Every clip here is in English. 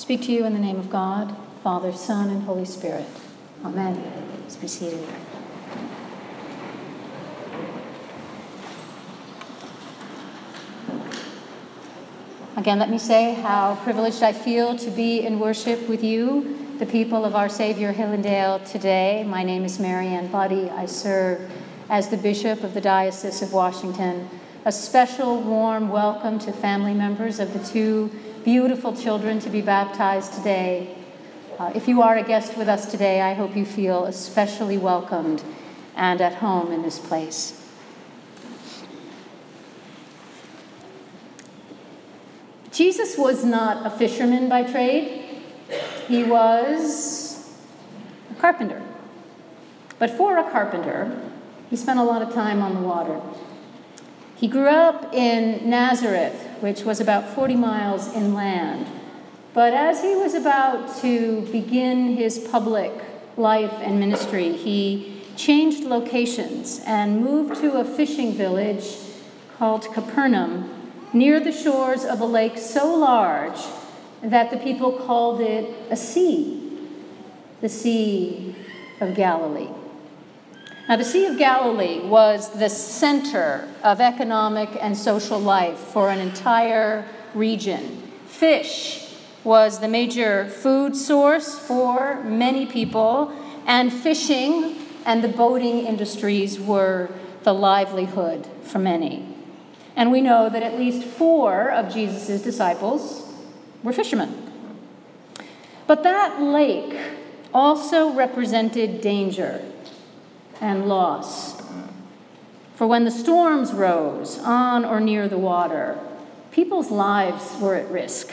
speak to you in the name of God, Father, Son, and Holy Spirit. Amen. Let's be seated. Again, let me say how privileged I feel to be in worship with you, the people of our Savior Hillandale, today. My name is Mariann Budde. I serve as the Bishop of the Diocese of Washington. A special warm welcome to family members of the two beautiful children to be baptized today. Uh, if you are a guest with us today, I hope you feel especially welcomed and at home in this place. Jesus was not a fisherman by trade, he was a carpenter. But for a carpenter, he spent a lot of time on the water. He grew up in Nazareth, which was about 40 miles inland. But as he was about to begin his public life and ministry, he changed locations and moved to a fishing village called Capernaum near the shores of a lake so large that the people called it a sea, the Sea of Galilee. Now, the Sea of Galilee was the center of economic and social life for an entire region. Fish was the major food source for many people, and fishing and the boating industries were the livelihood for many. And we know that at least four of Jesus' disciples were fishermen. But that lake also represented danger and loss. For when the storms rose on or near the water, people's lives were at risk.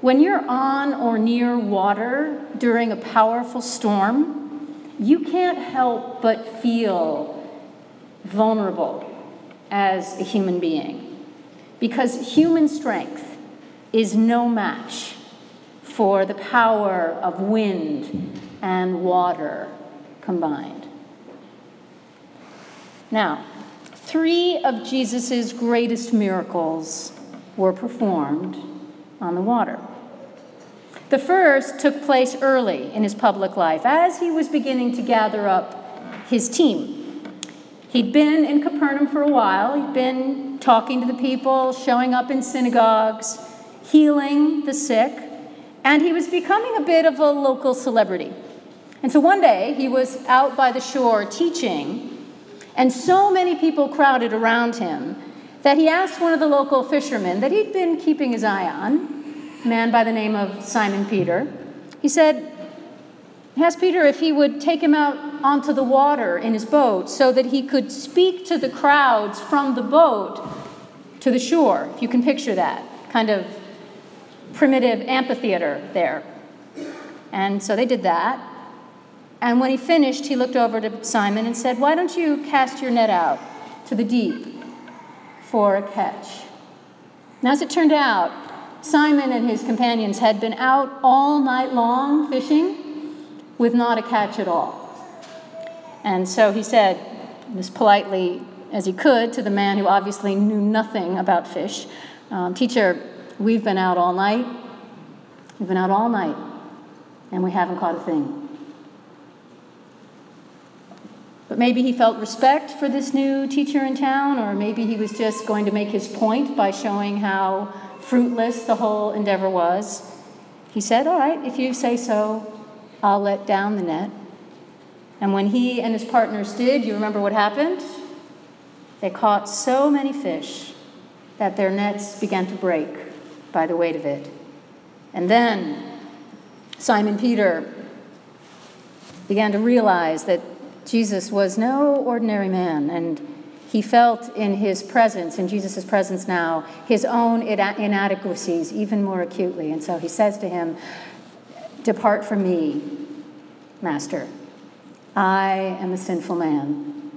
When you're on or near water during a powerful storm, you can't help but feel vulnerable as a human being because human strength is no match for the power of wind and water combined. Now, three of Jesus' greatest miracles were performed on the water. The first took place early in his public life as he was beginning to gather up his team. He'd been in Capernaum for a while. He'd been talking to the people, showing up in synagogues, healing the sick, and he was becoming a bit of a local celebrity. And so one day he was out by the shore teaching, and so many people crowded around him that he asked one of the local fishermen that he'd been keeping his eye on, a man by the name of Simon Peter. He said, he asked Peter if he would take him out onto the water in his boat so that he could speak to the crowds from the boat to the shore, if you can picture that kind of primitive amphitheater there. And so they did that. And when he finished, he looked over to Simon and said, Why don't you cast your net out to the deep for a catch? Now, as it turned out, Simon and his companions had been out all night long fishing with not a catch at all. And so he said, as politely as he could, to the man who obviously knew nothing about fish um, Teacher, we've been out all night. We've been out all night, and we haven't caught a thing. But maybe he felt respect for this new teacher in town, or maybe he was just going to make his point by showing how fruitless the whole endeavor was. He said, All right, if you say so, I'll let down the net. And when he and his partners did, you remember what happened? They caught so many fish that their nets began to break by the weight of it. And then Simon Peter began to realize that Jesus was no ordinary man, and he felt in his presence, in Jesus' presence now, his own inadequacies even more acutely. And so he says to him, Depart from me, Master. I am a sinful man.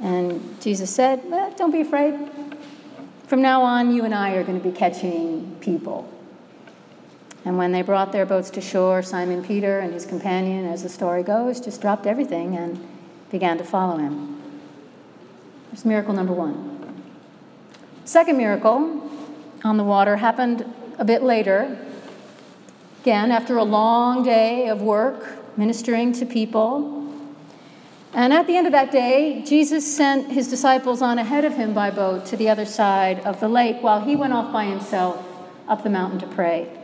And Jesus said, Don't be afraid. From now on, you and I are going to be catching people. And when they brought their boats to shore, Simon Peter and his companion, as the story goes, just dropped everything and began to follow him. That's miracle number one. Second miracle on the water happened a bit later again, after a long day of work ministering to people. And at the end of that day, Jesus sent his disciples on ahead of him by boat to the other side of the lake while he went off by himself up the mountain to pray.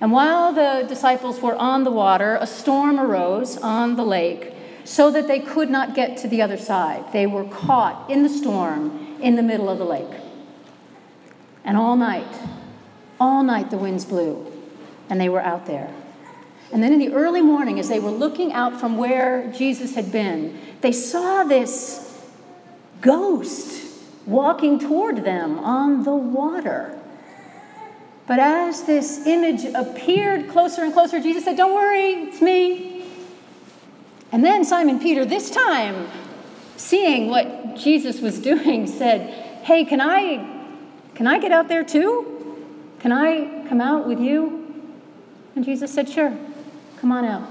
And while the disciples were on the water, a storm arose on the lake so that they could not get to the other side. They were caught in the storm in the middle of the lake. And all night, all night the winds blew, and they were out there. And then in the early morning, as they were looking out from where Jesus had been, they saw this ghost walking toward them on the water. But as this image appeared closer and closer, Jesus said, Don't worry, it's me. And then Simon Peter, this time, seeing what Jesus was doing, said, Hey, can I can I get out there too? Can I come out with you? And Jesus said, Sure, come on out.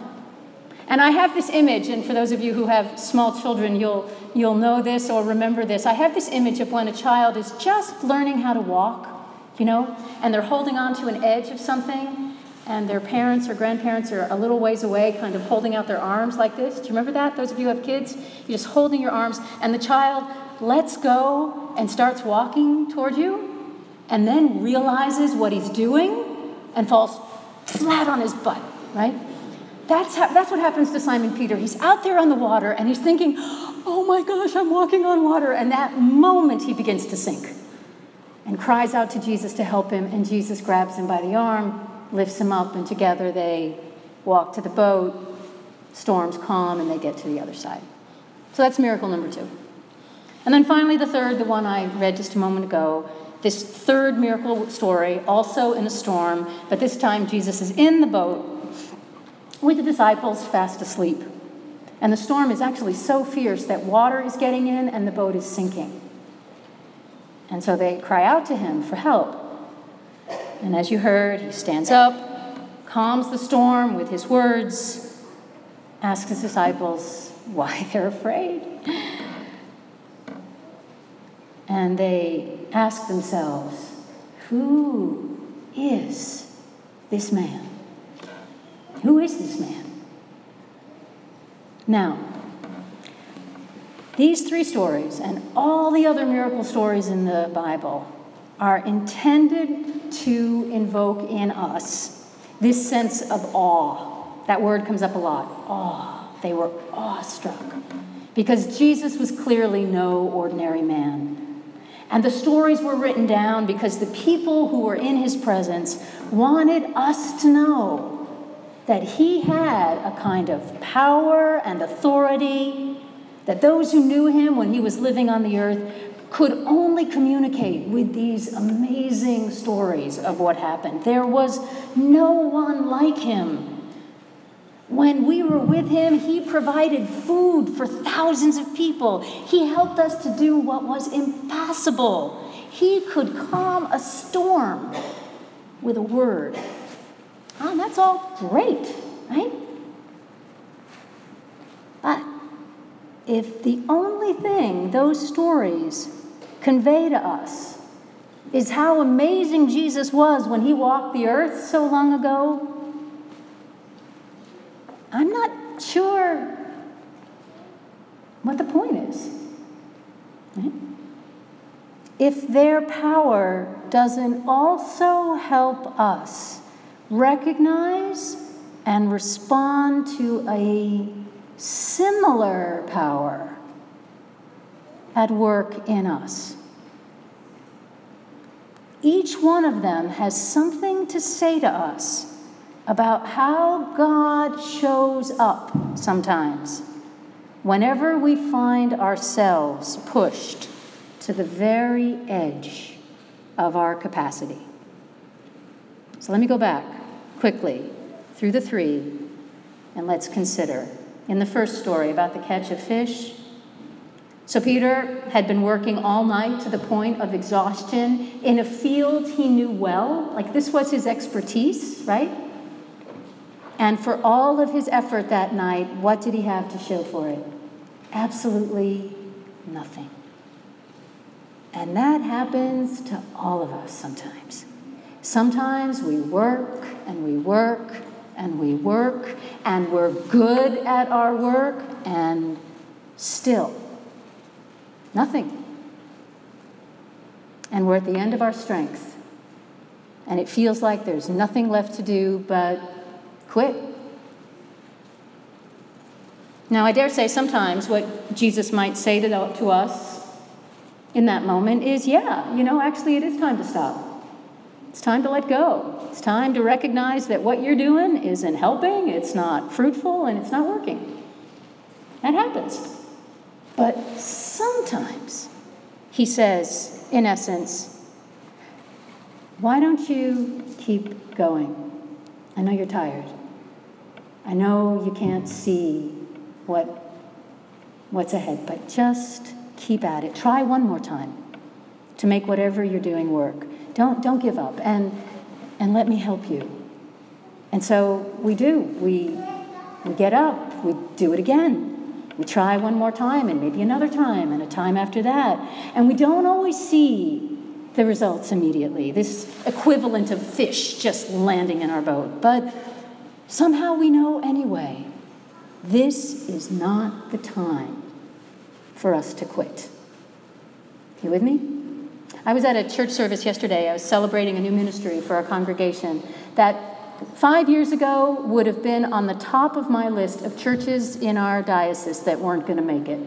And I have this image, and for those of you who have small children, you'll, you'll know this or remember this. I have this image of when a child is just learning how to walk, you know, and they're holding on to an edge of something, and their parents or grandparents are a little ways away, kind of holding out their arms like this. Do you remember that? Those of you who have kids, you're just holding your arms, and the child lets go and starts walking toward you and then realizes what he's doing and falls flat on his butt, right? That's, that's what happens to Simon Peter. He's out there on the water and he's thinking, oh my gosh, I'm walking on water. And that moment he begins to sink and cries out to Jesus to help him. And Jesus grabs him by the arm, lifts him up, and together they walk to the boat. Storms calm and they get to the other side. So that's miracle number two. And then finally, the third, the one I read just a moment ago, this third miracle story, also in a storm, but this time Jesus is in the boat with the disciples fast asleep. And the storm is actually so fierce that water is getting in and the boat is sinking. And so they cry out to him for help. And as you heard, he stands up, calms the storm with his words, asks his disciples why they're afraid. And they ask themselves, Who is this man? Who is this man? Now, these three stories and all the other miracle stories in the Bible are intended to invoke in us this sense of awe. That word comes up a lot awe. They were awestruck because Jesus was clearly no ordinary man. And the stories were written down because the people who were in his presence wanted us to know that he had a kind of power and authority, that those who knew him when he was living on the earth could only communicate with these amazing stories of what happened. There was no one like him when we were with him, he provided food for thousands of people. He helped us to do what was impossible. He could calm a storm with a word. Oh, that's all great, right? If the only thing those stories convey to us is how amazing Jesus was when he walked the earth so long ago, I'm not sure what the point is. If their power doesn't also help us recognize and respond to a similar power at work in us. Each one of them has something to say to us about how God shows up sometimes whenever we find ourselves pushed to the very edge of our capacity. So let me go back quickly through the three and let's consider. In the first story about the catch of fish, so Peter had been working all night to the point of exhaustion in a field he knew well. Like this was his expertise, right? And for all of his effort that night, what did he have to show for it? Absolutely nothing. And that happens to all of us sometimes. Sometimes we work and we work and we work and we're good at our work and still nothing. And we're at the end of our strength. And it feels like there's nothing left to do but quit. Now, I dare say sometimes what Jesus might say to, to us in that moment is, yeah, you know, actually it is time to stop. It's time to let go. It's time to recognize that what you're doing isn't helping, it's not fruitful, and it's not working. That happens. But sometimes he says, in essence, why don't you keep going? I know you're tired. I know you can't see what, what's ahead, but just keep at it. Try one more time to make whatever you're doing work. Don't, don't give up and, and let me help you. And so we do. We, we get up, we do it again. We try one more time and maybe another time and a time after that. And we don't always see the results immediately, this equivalent of fish just landing in our boat. But somehow we know anyway this is not the time for us to quit. You with me? I was at a church service yesterday. I was celebrating a new ministry for our congregation that five years ago would have been on the top of my list of churches in our diocese that weren't going to make it.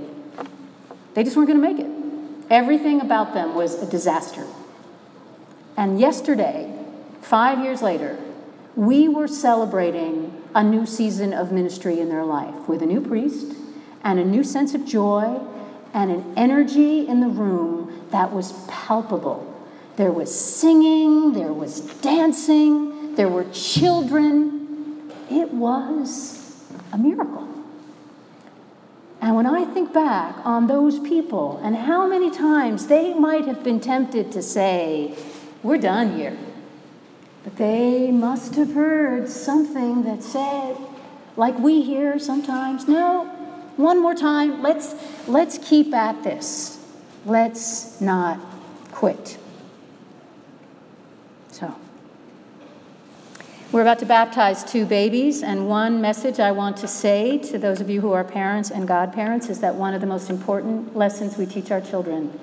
They just weren't going to make it. Everything about them was a disaster. And yesterday, five years later, we were celebrating a new season of ministry in their life with a new priest and a new sense of joy and an energy in the room that was palpable. There was singing, there was dancing, there were children. It was a miracle. And when I think back on those people and how many times they might have been tempted to say, We're done here. But they must have heard something that said, like we hear sometimes, No, one more time. Let's, let's keep at this. Let's not quit. So, we're about to baptize two babies, and one message I want to say to those of you who are parents and godparents is that one of the most important lessons we teach our children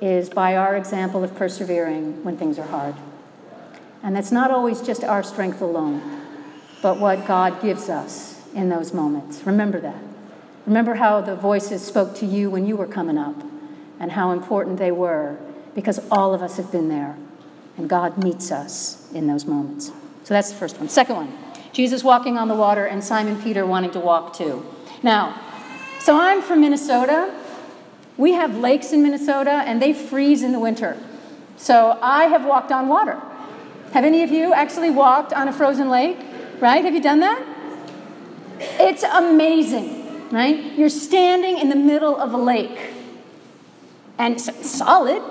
is by our example of persevering when things are hard. And that's not always just our strength alone, but what God gives us in those moments. Remember that. Remember how the voices spoke to you when you were coming up and how important they were because all of us have been there and God meets us in those moments. So that's the first one. Second one Jesus walking on the water and Simon Peter wanting to walk too. Now, so I'm from Minnesota. We have lakes in Minnesota and they freeze in the winter. So I have walked on water. Have any of you actually walked on a frozen lake? Right? Have you done that? It's amazing, right? You're standing in the middle of a lake and solid,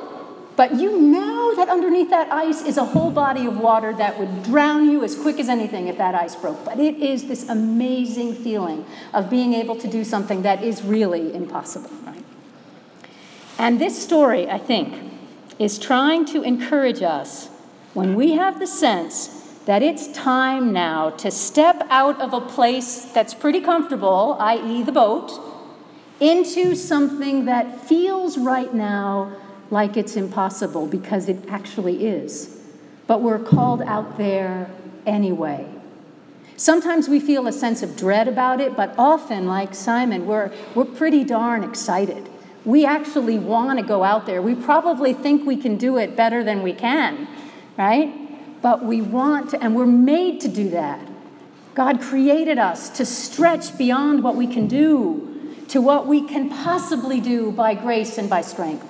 but you know that underneath that ice is a whole body of water that would drown you as quick as anything if that ice broke. But it is this amazing feeling of being able to do something that is really impossible, right? And this story, I think, is trying to encourage us when we have the sense that it's time now to step out of a place that's pretty comfortable, i.e., the boat, into something that feels right now like it's impossible because it actually is. But we're called out there anyway. Sometimes we feel a sense of dread about it, but often, like Simon, we're, we're pretty darn excited. We actually want to go out there. We probably think we can do it better than we can right? But we want to, and we're made to do that. God created us to stretch beyond what we can do to what we can possibly do by grace and by strength.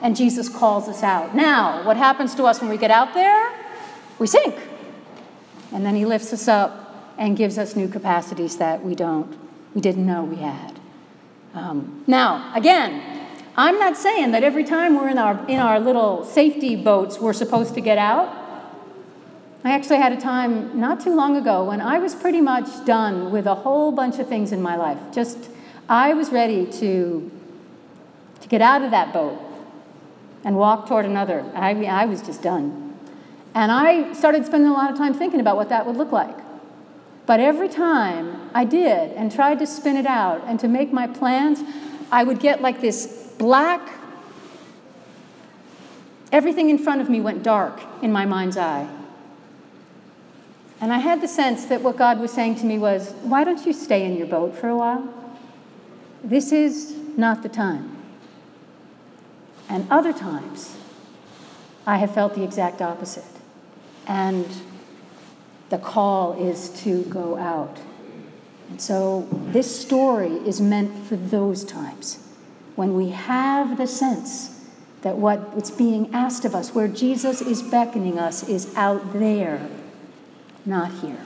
And Jesus calls us out. Now, what happens to us when we get out there? We sink. And then he lifts us up and gives us new capacities that we don't, we didn't know we had. Um, now, again, I'm not saying that every time we're in our, in our little safety boats, we're supposed to get out. I actually had a time not too long ago when I was pretty much done with a whole bunch of things in my life. Just, I was ready to, to get out of that boat and walk toward another. I, I was just done. And I started spending a lot of time thinking about what that would look like. But every time I did and tried to spin it out and to make my plans, I would get like this black, everything in front of me went dark in my mind's eye. And I had the sense that what God was saying to me was, why don't you stay in your boat for a while? This is not the time. And other times, I have felt the exact opposite. And the call is to go out. And so this story is meant for those times when we have the sense that what is being asked of us, where Jesus is beckoning us, is out there, not here.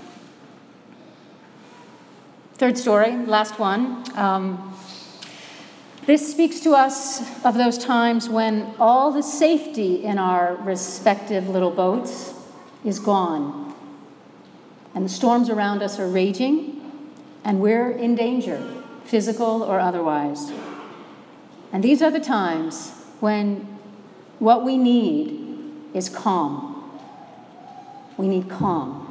Third story, last one. Um, this speaks to us of those times when all the safety in our respective little boats is gone, and the storms around us are raging, and we're in danger, physical or otherwise. And these are the times when what we need is calm. We need calm.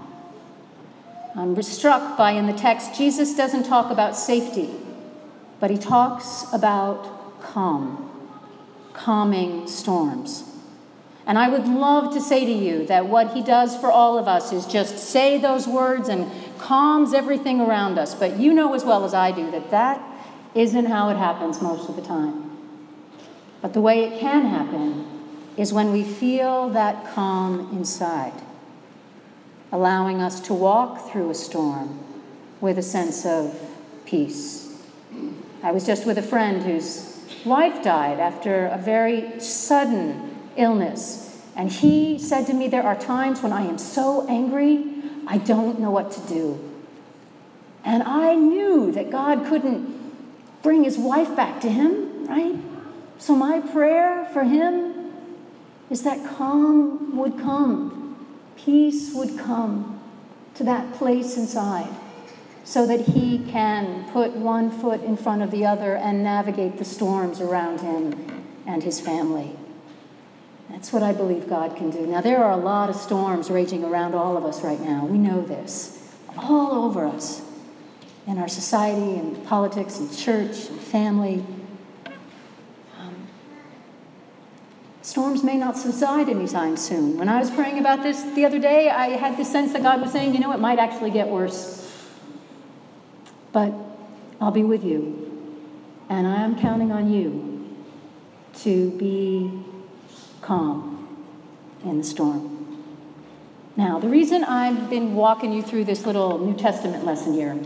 I'm struck by in the text, Jesus doesn't talk about safety but he talks about calm, calming storms. And I would love to say to you that what he does for all of us is just say those words and calms everything around us. But you know as well as I do that that isn't how it happens most of the time. But the way it can happen is when we feel that calm inside, allowing us to walk through a storm with a sense of peace. I was just with a friend whose wife died after a very sudden illness. And he said to me, There are times when I am so angry, I don't know what to do. And I knew that God couldn't bring his wife back to him, right? So my prayer for him is that calm would come, peace would come to that place inside so that he can put one foot in front of the other and navigate the storms around him and his family. That's what I believe God can do. Now, there are a lot of storms raging around all of us right now. We know this. All over us. In our society and politics and church and family. Um, storms may not subside anytime soon. When I was praying about this the other day, I had the sense that God was saying, you know, it might actually get worse. But I'll be with you. And I am counting on you to be calm in the storm. Now, the reason I've been walking you through this little New Testament lesson here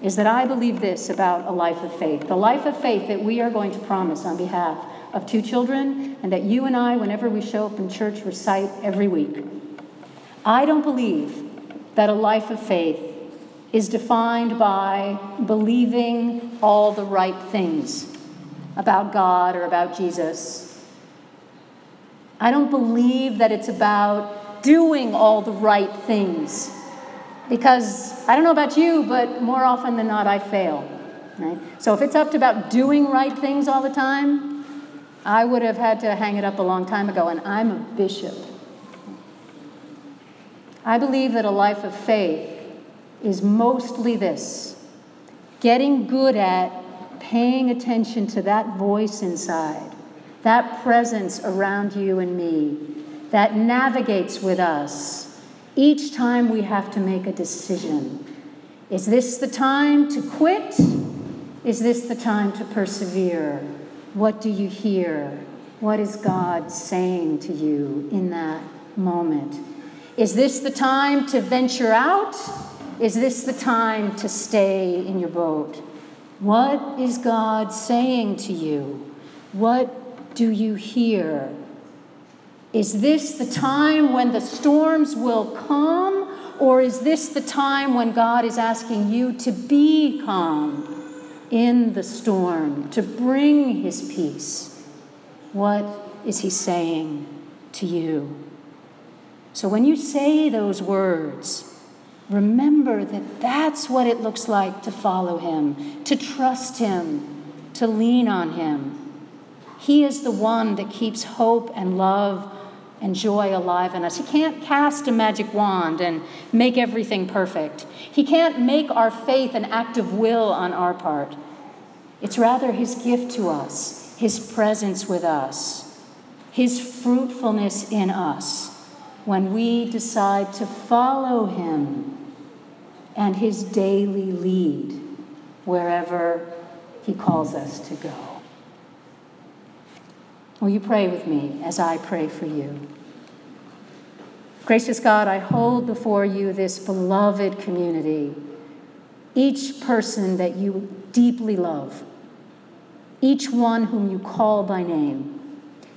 is that I believe this about a life of faith. The life of faith that we are going to promise on behalf of two children, and that you and I, whenever we show up in church, recite every week. I don't believe that a life of faith is defined by believing all the right things about God or about Jesus. I don't believe that it's about doing all the right things because I don't know about you, but more often than not, I fail. Right? So if it's up to about doing right things all the time, I would have had to hang it up a long time ago, and I'm a bishop. I believe that a life of faith is mostly this getting good at paying attention to that voice inside, that presence around you and me that navigates with us each time we have to make a decision. Is this the time to quit? Is this the time to persevere? What do you hear? What is God saying to you in that moment? Is this the time to venture out? Is this the time to stay in your boat? What is God saying to you? What do you hear? Is this the time when the storms will come, or is this the time when God is asking you to be calm in the storm, to bring his peace? What is he saying to you? So when you say those words, Remember that that's what it looks like to follow him, to trust him, to lean on him. He is the one that keeps hope and love and joy alive in us. He can't cast a magic wand and make everything perfect. He can't make our faith an act of will on our part. It's rather His gift to us, His presence with us, His fruitfulness in us when we decide to follow Him and His daily lead wherever He calls us to go. Will you pray with me as I pray for you? Gracious God, I hold before you this beloved community, each person that you deeply love, each one whom you call by name,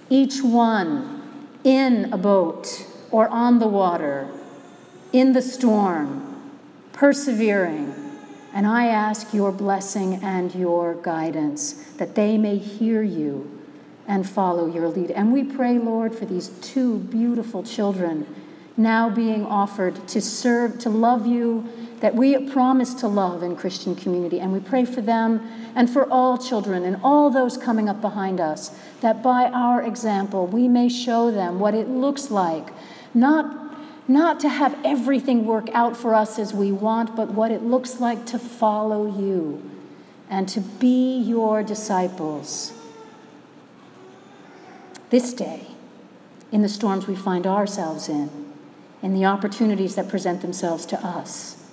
each one in a boat or on the water, in the storm, persevering. And I ask your blessing and your guidance that they may hear you and follow your lead. And we pray, Lord, for these two beautiful children now being offered to serve, to love you, that we promise to love in Christian community. And we pray for them and for all children and all those coming up behind us, that by our example we may show them what it looks like, not not to have everything work out for us as we want, but what it looks like to follow you and to be your disciples this day in the storms we find ourselves in, in the opportunities that present themselves to us,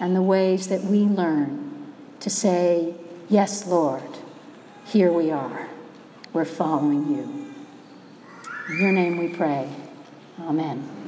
and the ways that we learn to say, Yes, Lord, here we are. We're following you. In your name we pray. Amen.